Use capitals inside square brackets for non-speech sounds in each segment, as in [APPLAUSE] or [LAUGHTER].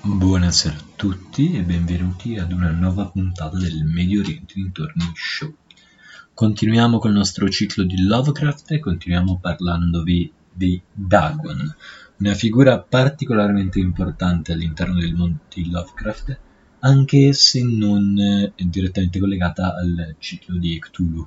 Buonasera a tutti e benvenuti ad una nuova puntata del Medio Oriente Dintorni Show. Continuiamo col nostro ciclo di Lovecraft e continuiamo parlandovi di Dagon, una figura particolarmente importante all'interno del mondo di Lovecraft, anche se non eh, direttamente collegata al ciclo di Cthulhu.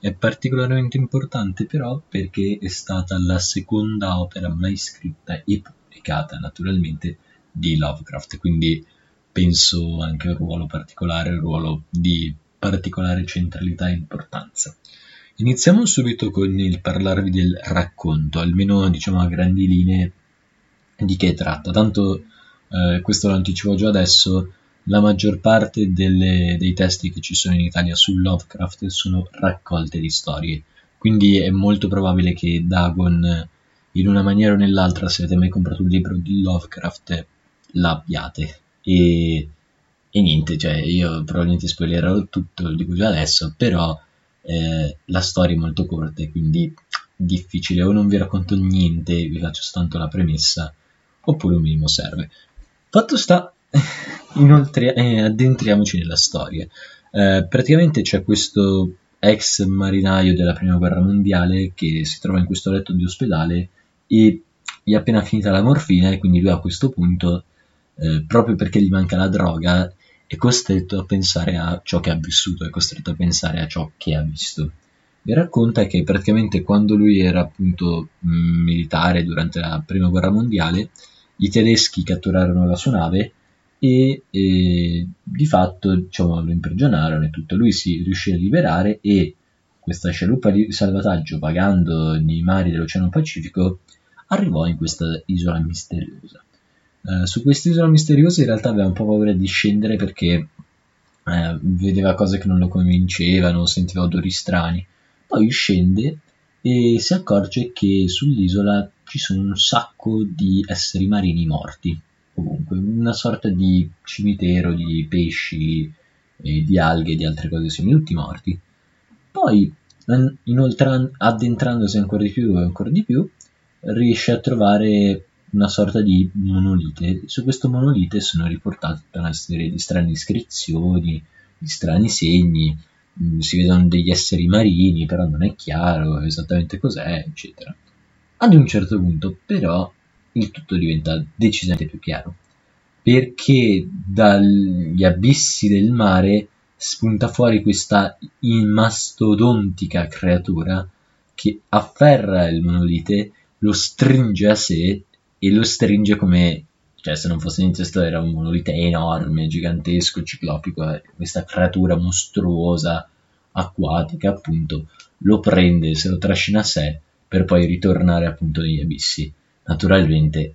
È particolarmente importante però perché è stata la seconda opera mai scritta e pubblicata naturalmente di Lovecraft, quindi penso anche un ruolo particolare, un ruolo di particolare centralità e importanza. Iniziamo subito con il parlarvi del racconto, almeno diciamo a grandi linee di che tratta. Tanto eh, questo lo anticipo già adesso, la maggior parte delle, dei testi che ci sono in Italia su Lovecraft sono raccolte di storie, quindi è molto probabile che Dagon in una maniera o nell'altra, se avete mai comprato un libro di Lovecraft, l'abbiate. E, e niente, cioè io probabilmente spoilerò tutto, lo dico già adesso, però eh, la storia è molto corta e quindi difficile, o non vi racconto niente, vi faccio soltanto la premessa, oppure un minimo serve. Fatto sta, [LAUGHS] inoltre eh, addentriamoci nella storia. Eh, praticamente c'è questo ex marinaio della prima guerra mondiale che si trova in questo letto di ospedale e gli è appena finita la morfina e quindi lui a questo punto eh, proprio perché gli manca la droga, è costretto a pensare a ciò che ha vissuto, è costretto a pensare a ciò che ha visto. Mi racconta che praticamente quando lui era appunto mh, militare durante la prima guerra mondiale, i tedeschi catturarono la sua nave e, e di fatto diciamo, lo imprigionarono e tutto. Lui si riuscì a liberare e questa scialuppa di salvataggio vagando nei mari dell'Oceano Pacifico arrivò in questa isola misteriosa. Eh, su quest'isola misteriosa in realtà aveva un po' paura di scendere perché eh, vedeva cose che non lo convincevano, sentiva odori strani. Poi scende e si accorge che sull'isola ci sono un sacco di esseri marini morti, ovunque, una sorta di cimitero di pesci, e di alghe e di altre cose simili, tutti morti. Poi, inoltre, addentrandosi ancora di più e ancora di più, riesce a trovare una sorta di monolite. Su questo monolite sono riportate tutta una serie di strane iscrizioni, di strani segni, mm, si vedono degli esseri marini, però non è chiaro esattamente cos'è, eccetera. Ad un certo punto, però, il tutto diventa decisamente più chiaro, perché dagli abissi del mare spunta fuori questa mastodontica creatura che afferra il monolite, lo stringe a sé e lo stringe come cioè se non fosse niente questo era un monolite enorme, gigantesco, ciclopico, eh, questa creatura mostruosa, acquatica appunto, lo prende, se lo trascina a sé per poi ritornare appunto negli abissi. Naturalmente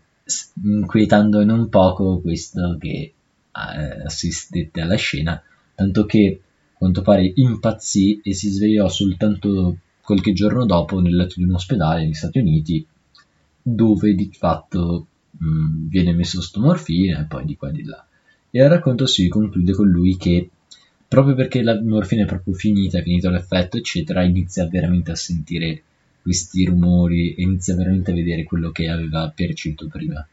inquietando non poco questo che eh, assistette alla scena, tanto che a quanto pare impazzì e si svegliò soltanto qualche giorno dopo nel letto di un ospedale negli Stati Uniti dove di fatto mh, mm, viene messo sto morfina e poi di qua e di là. E il racconto si conclude con lui che proprio perché la morfina è proprio finita, è finito l'effetto, eccetera, inizia veramente a sentire questi rumori e inizia veramente a vedere quello che aveva percepito prima.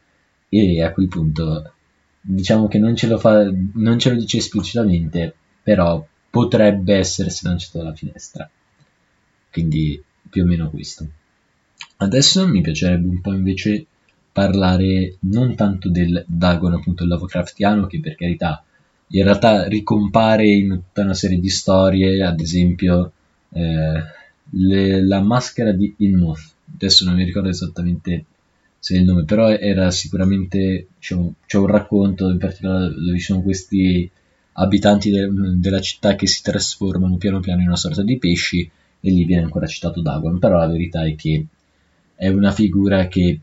E a quel punto diciamo che non ce lo fa, non ce lo dice esplicitamente, però potrebbe essersi lanciato dalla finestra. Quindi più o meno questo. Adesso mi piacerebbe un po' invece parlare non tanto del Dagon appunto Lovecraftiano che per carità in realtà ricompare in tutta una serie di storie, ad esempio eh, le, la maschera di Inmuth, adesso non mi ricordo esattamente se è il nome, però era sicuramente c'è un, c'è un racconto in particolare dove ci sono questi abitanti de, della città che si trasformano piano piano in una sorta di pesci e lì viene ancora citato Dagon, però la verità è che è una figura che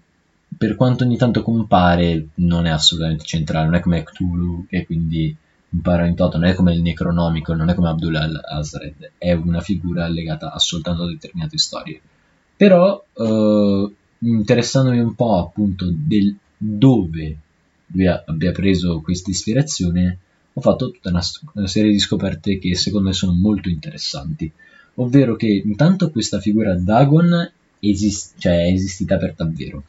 per quanto ogni tanto compare non è assolutamente centrale, non è come Cthulhu che quindi compare in toto, non è come il Necronomico, non è come Abdullah al-Azred, è una figura legata soltanto a determinate storie. Però eh, interessandomi un po' appunto del dove lui abbia preso questa ispirazione, ho fatto tutta una, una, serie di scoperte che secondo me sono molto interessanti. Ovvero che intanto questa figura Dagon esist- cioè è esistita per davvero.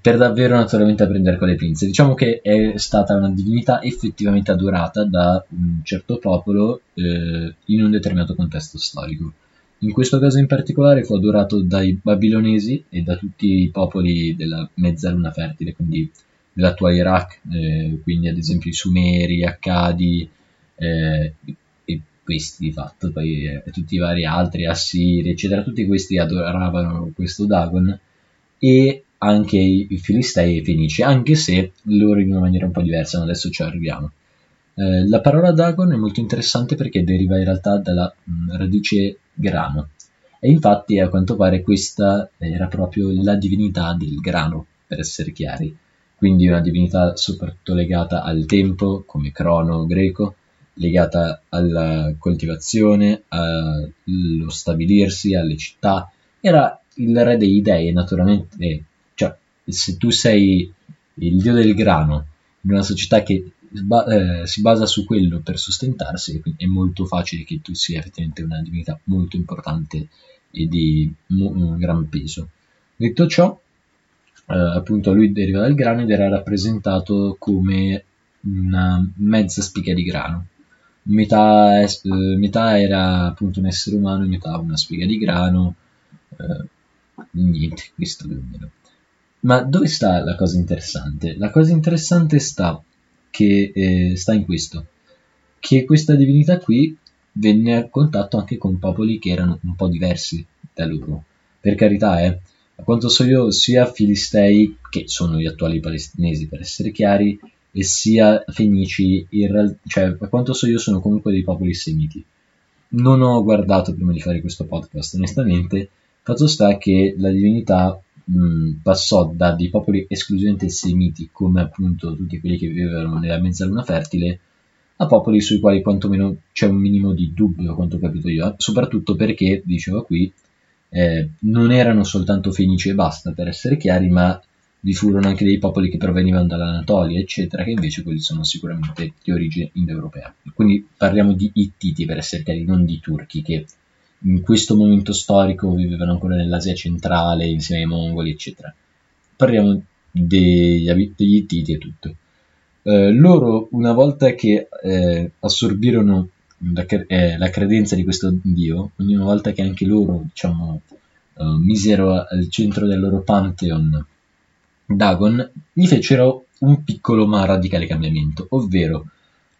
Per davvero naturalmente a prendere con le pinze. Diciamo che è stata una divinità effettivamente adorata da un certo popolo eh, in un determinato contesto storico. In questo caso in particolare fu adorato dai babilonesi e da tutti i popoli della mezzaluna fertile, quindi dell'attuale Iraq, eh, quindi ad esempio i Sumeri, Accadi eh, e questi di fatto, poi eh, tutti i vari altri, Assiri, eccetera, tutti questi adoravano questo Dagon e anche i, i Filistei e i Fenici, anche se loro in una maniera un po' diversa, ma adesso ci arriviamo. Eh, la parola Dagon è molto interessante perché deriva in realtà dalla mh, mm, radice grano e infatti a quanto pare questa era proprio la divinità del grano, per essere chiari, quindi una divinità soprattutto legata al tempo, come crono greco, legata alla coltivazione, allo stabilirsi, alle città, era il re degli dei naturalmente, cioè se tu sei il dio del grano in una società che eh, si basa su quello per sostentarsi, è molto facile che tu sia effettivamente una divinità molto importante e di un gran peso. Detto ciò, eh, appunto lui deriva dal grano ed era rappresentato come una mezza spiga di grano. Metà, eh, metà era appunto un essere umano, metà una spiga di grano. Eh, niente, questo più o meno. Ma dove sta la cosa interessante? La cosa interessante sta che eh, sta in questo, che questa divinità qui venne a contatto anche con popoli che erano un po' diversi da loro. Per carità, eh, a quanto so io, sia Filistei, che sono gli attuali palestinesi per essere chiari, e sia Fenici, real- cioè a quanto so io sono comunque dei popoli semiti. Non ho guardato prima di fare questo podcast, onestamente, fatto sta che la divinità mh, passò da dei popoli esclusivamente semiti, come appunto tutti quelli che vivevano nella mezzaluna fertile, a popoli sui quali quantomeno c'è un minimo di dubbio, quanto ho capito io, soprattutto perché, dicevo qui, eh, non erano soltanto fenici e basta, per essere chiari, ma vi furono anche dei popoli che provenivano dall'Anatolia, eccetera, che invece quelli sono sicuramente di origine indoeuropea. Quindi parliamo di Ittiti, per essere chiari, non di turchi, che in questo momento storico vivevano ancora nell'Asia centrale insieme ai mongoli, eccetera. Parliamo degli, degli Ittiti e tutto. Eh, loro, una volta che eh, assorbirono la, eh, la, credenza di questo dio, ogni volta che anche loro, diciamo, eh, misero al centro del loro pantheon Dagon, gli fecero un piccolo ma radicale cambiamento, ovvero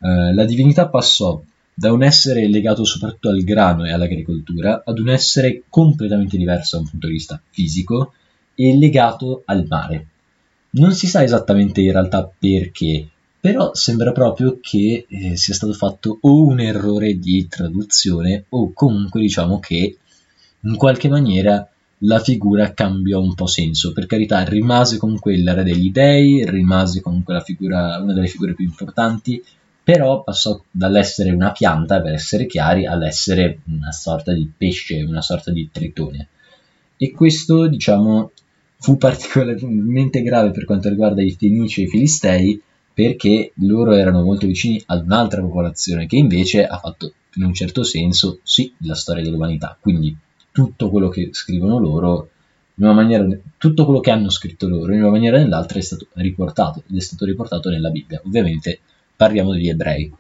eh, la divinità passò da un essere legato soprattutto al grano e all'agricoltura ad un essere completamente diverso da un punto di vista fisico e legato al mare. Non si sa esattamente in realtà perché, però sembra proprio che eh, sia stato fatto o un errore di traduzione o comunque diciamo che in qualche maniera la figura cambiò un po' senso. Per carità, rimase comunque il re degli dei, rimase comunque figura, una delle figure più importanti, però passò dall'essere una pianta, per essere chiari, all'essere una sorta di pesce, una sorta di tritone. E questo, diciamo, fu particolarmente grave per quanto riguarda i Fenici e i Filistei, perché loro erano molto vicini ad un'altra popolazione che invece ha fatto, in un certo senso, sì, la storia dell'umanità. Quindi tutto quello che scrivono loro, in maniera, tutto quello che hanno scritto loro, in una maniera o nell'altra, è stato riportato, ed è stato riportato nella Bibbia. Ovviamente parliamo degli ebrei,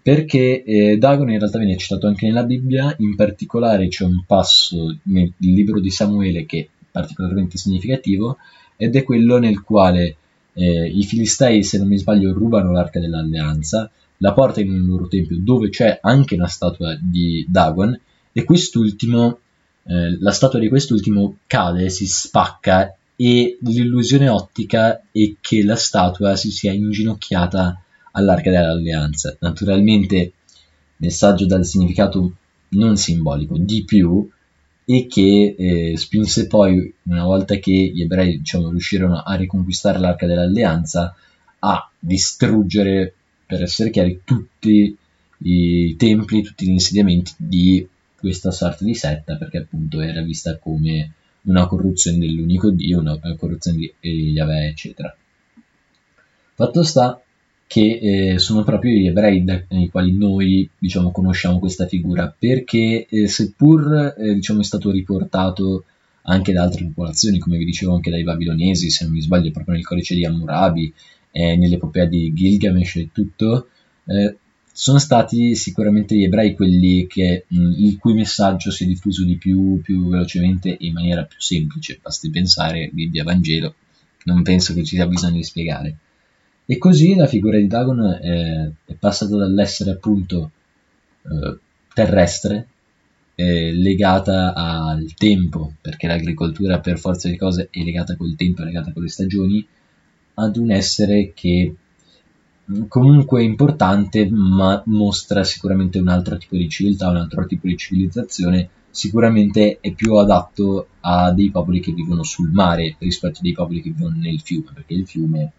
perché eh, Dagon in realtà viene citato anche nella Bibbia, in particolare c'è un passo nel libro di Samuele che è particolarmente significativo, ed è quello nel quale eh, i Filistei, se non mi sbaglio, rubano l'arca dell'alleanza, la portano nel loro tempio dove c'è anche una statua di Dagon e quest'ultimo, eh, la statua di quest'ultimo cade, si spacca e l'illusione ottica è che la statua si sia inginocchiata all'arca dell'alleanza. Naturalmente messaggio dal significato non simbolico, di più, e che eh, spinse poi, una volta che gli ebrei diciamo, riuscirono a riconquistare l'arca dell'alleanza, a distruggere, per essere chiari, tutti i templi, tutti gli insediamenti di questa sorta di setta, perché appunto era vista come una corruzione dell'unico Dio, una corruzione di Yahweh, eccetera. Fatto sta che eh, sono proprio gli ebrei dai quali noi diciamo, conosciamo questa figura, perché eh, seppur eh, diciamo, è stato riportato anche da altre popolazioni, come vi dicevo anche dai babilonesi, se non mi sbaglio proprio nel codice di Hammurabi, eh, nell'epopea di Gilgamesh e tutto, eh, sono stati sicuramente gli ebrei quelli che, mh, il cui messaggio si è diffuso di più, più velocemente e in maniera più semplice. Basti pensare Bibbia Vangelo, non penso che ci sia bisogno di spiegare. E così la figura di Dagon è, è passata dall'essere appunto eh, terrestre, eh, legata al tempo, perché l'agricoltura per forza di cose è legata col tempo, è legata con le stagioni, ad un essere che mm, comunque è importante, ma mostra sicuramente un altro tipo di civiltà, un altro tipo di civilizzazione, sicuramente è più adatto a dei popoli che vivono sul mare rispetto a dei popoli che vivono nel fiume, perché il fiume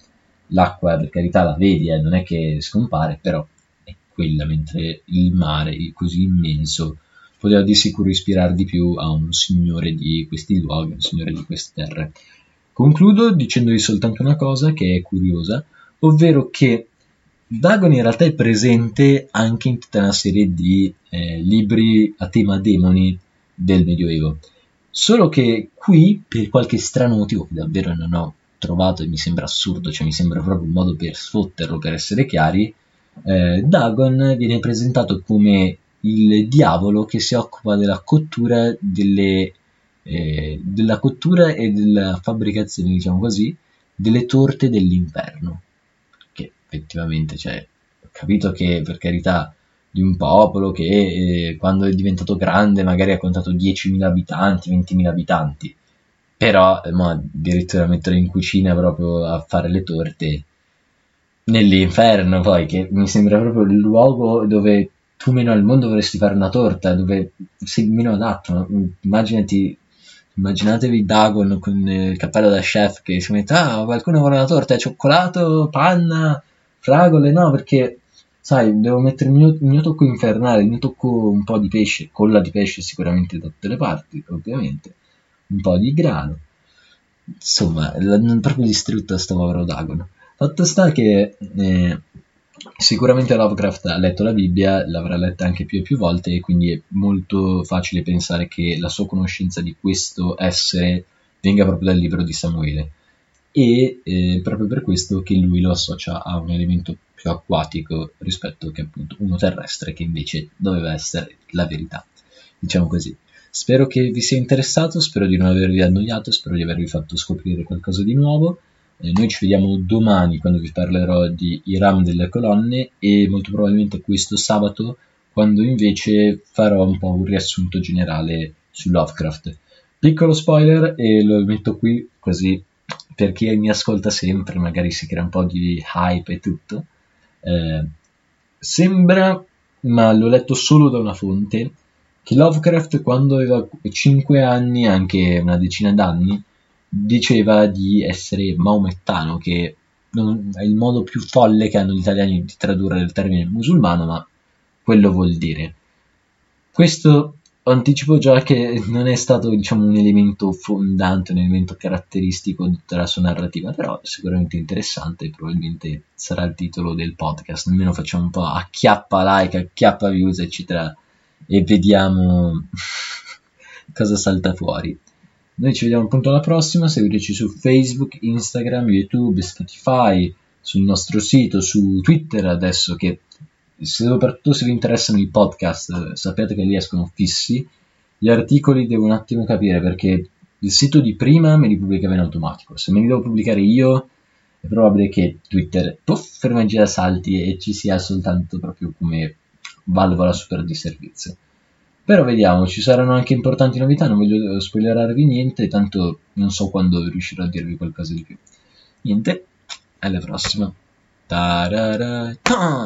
l'acqua per carità la vedi, eh, non è che scompare, però è quella, mentre il mare, così immenso, poteva di sicuro ispirare di più a un signore di questi luoghi, un signore di queste terre. Concludo dicendovi soltanto una cosa che è curiosa, ovvero che Dagon in realtà è presente anche in tutta una serie di eh, libri a tema demoni del Medioevo. Solo che qui, per qualche strano motivo che davvero non ho trovato e mi sembra assurdo, cioè mi sembra proprio un modo per sfotterlo, per essere chiari, eh, Dagon viene presentato come il diavolo che si occupa della cottura, delle, eh, della cottura e della fabbricazione, diciamo così, delle torte dell'inferno. Effettivamente, cioè, ho capito che per carità di un popolo che eh, quando è diventato grande magari ha contato 10.000 abitanti, 20.000 abitanti, però ma, addirittura metterlo in cucina proprio a fare le torte nell'inferno poi che mi sembra proprio il luogo dove tu meno al mondo vorresti fare una torta dove sei meno adatto. Immaginati immaginatevi Dagon con il cappello da chef che si mette ah qualcuno vuole una torta cioccolato panna fragole no perché sai devo mettere il mio, il mio tocco infernale il mio tocco un po' di pesce colla di pesce sicuramente da tutte le parti ovviamente un po' di grano. Insomma, l'hanno proprio distrutto sto povero Dagon. Fatto sta che eh, sicuramente Lovecraft ha letto la Bibbia, l'avrà letta anche più e più volte e quindi è molto facile pensare che la sua conoscenza di questo essere venga proprio dal libro di Samuele e eh, proprio per questo che lui lo associa a un elemento più acquatico rispetto che appunto uno terrestre che invece doveva essere la verità, diciamo così. Spero che vi sia interessato, spero di non avervi annoiato, spero di avervi fatto scoprire qualcosa di nuovo. Eh, noi ci vediamo domani quando vi parlerò di Iram delle colonne e molto probabilmente questo sabato quando invece farò un po' un riassunto generale su Lovecraft. Piccolo spoiler e lo metto qui così per chi mi ascolta sempre magari si crea un po' di hype e tutto. Eh, sembra, ma l'ho letto solo da una fonte, che Lovecraft quando aveva 5 anni, anche una decina d'anni, diceva di essere maomettano, che è il modo più folle che hanno gli italiani di tradurre il termine musulmano, ma quello vuol dire. Questo anticipo già che non è stato diciamo, un elemento fondante, un elemento caratteristico di tutta la sua narrativa, però sicuramente interessante probabilmente sarà il titolo del podcast. Almeno facciamo un po' acchiappa like, acchiappa views, eccetera e vediamo [LAUGHS] cosa salta fuori. Noi ci vediamo appunto alla prossima, seguiteci su Facebook, Instagram, YouTube, Spotify, sul nostro sito, su Twitter adesso che soprattutto se vi interessano i podcast sappiate che lì escono fissi. Gli articoli devo un attimo capire perché il sito di prima me li pubblicava in automatico, se me li devo pubblicare io è probabile che Twitter puff, per magia salti e ci sia soltanto proprio come valvola super di servizio. Però vediamo, ci saranno anche importanti novità, non voglio spoilerarvi niente, tanto non so quando riuscirò a dirvi qualcosa di più. Niente, alla prossima. Ta-ra-ra-ta!